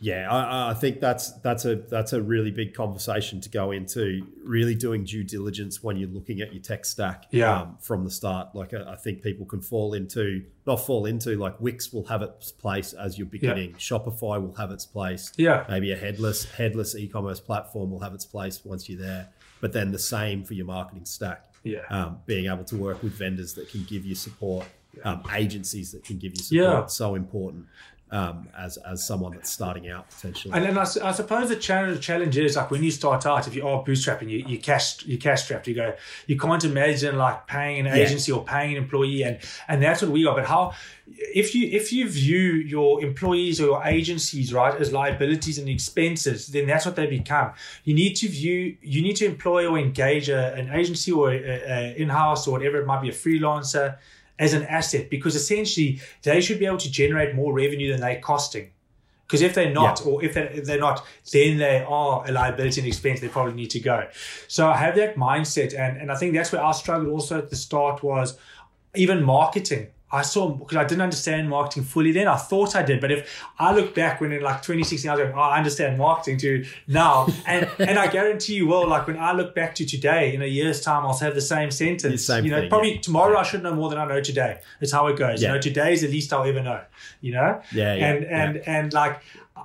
Yeah, I, I, think that's that's a that's a really big conversation to go into. Really doing due diligence when you're looking at your tech stack, yeah. Um, from the start. Like I, I, think people can fall into not fall into like Wix will have its place as you're beginning. Yeah. Shopify will have its place. Yeah, maybe a headless headless e-commerce platform will have its place once you're there. But then the same for your marketing stack. Yeah, um, being able to work with vendors that can give you support. Um, agencies that can give you support yeah. so important um, as as someone that's starting out potentially. And then I, I, suppose the challenge, challenge is like when you start out, if you are bootstrapping, you you cash you cash strapped. You go, you can't imagine like paying an yeah. agency or paying an employee, and and that's what we are. But how if you if you view your employees or your agencies right as liabilities and expenses, then that's what they become. You need to view you need to employ or engage a, an agency or a, a in house or whatever it might be a freelancer as an asset because essentially they should be able to generate more revenue than they're costing. Because if they're not, yeah. or if they're, if they're not, then they are a liability and expense. They probably need to go. So I have that mindset, and and I think that's where our struggle also at the start was even marketing. I saw because I didn't understand marketing fully then. I thought I did, but if I look back when in like 2016, I was like, oh, I understand marketing to now, and and I guarantee you will. Like when I look back to today, in a year's time, I'll have the same sentence. The same you know, thing, probably yeah. tomorrow I should know more than I know today. It's how it goes. Yeah. You know, today is the least I'll ever know. You know, yeah, yeah and and and like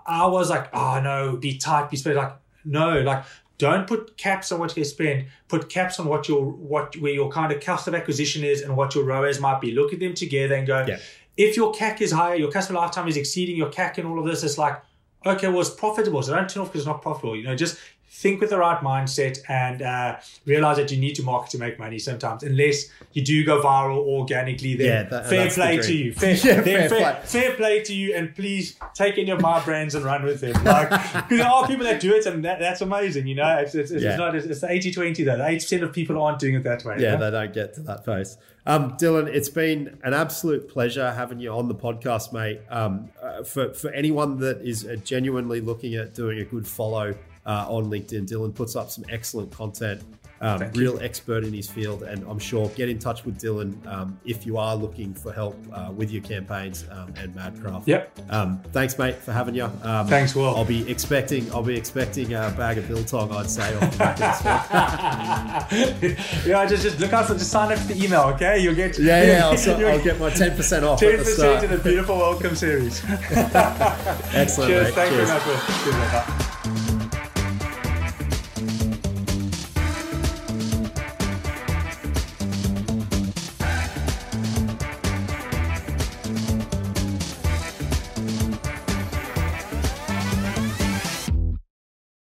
I was like, oh no, be tight, be spread. Like no, like don't put caps on what you spend. Put caps on what your what where your kind of cost of acquisition is and what your ROAS might be. Look at them together and go. Yeah. If your CAC is higher, your customer lifetime is exceeding your CAC and all of this, it's like, okay, well, it's profitable. So don't turn off because it's not profitable. You know, just think with the right mindset and uh, realize that you need to market to make money sometimes. Unless you do go viral organically, then Yeah, that- fair play to you. Fair, Yeah, fair fair, play. fair play to you, and please take any of my brands and run with them. Like, because there are people that do it, and that, that's amazing. You know, it's, it's, it's Yeah. not it's the 80-20 though. The eighty percent of people aren't doing it that way. Yeah, they don't get to that phase. Um, Dylan, it's been an absolute pleasure having you on the podcast, mate. Um, uh, for for anyone that is uh, genuinely looking at doing a good follow uh, on LinkedIn, Dylan puts up some excellent content. Um, you. real expert in his field, and I'm sure get in touch with Dylan um, if you are looking for help uh, with your campaigns um, and Madcraft. Yep. Um, thanks, mate, for having you. Um, Thanks, Will. I'll be expecting. I'll be expecting a bag of biltong. I'd say off the back of this yeah, just just look out for just sign up for the email, okay? You'll get Yeah, yeah. I'll, so, I'll get my ten percent off. ten the percent in a beautiful welcome series. Excellent. Cheers, mate. thank you Cheers. very much.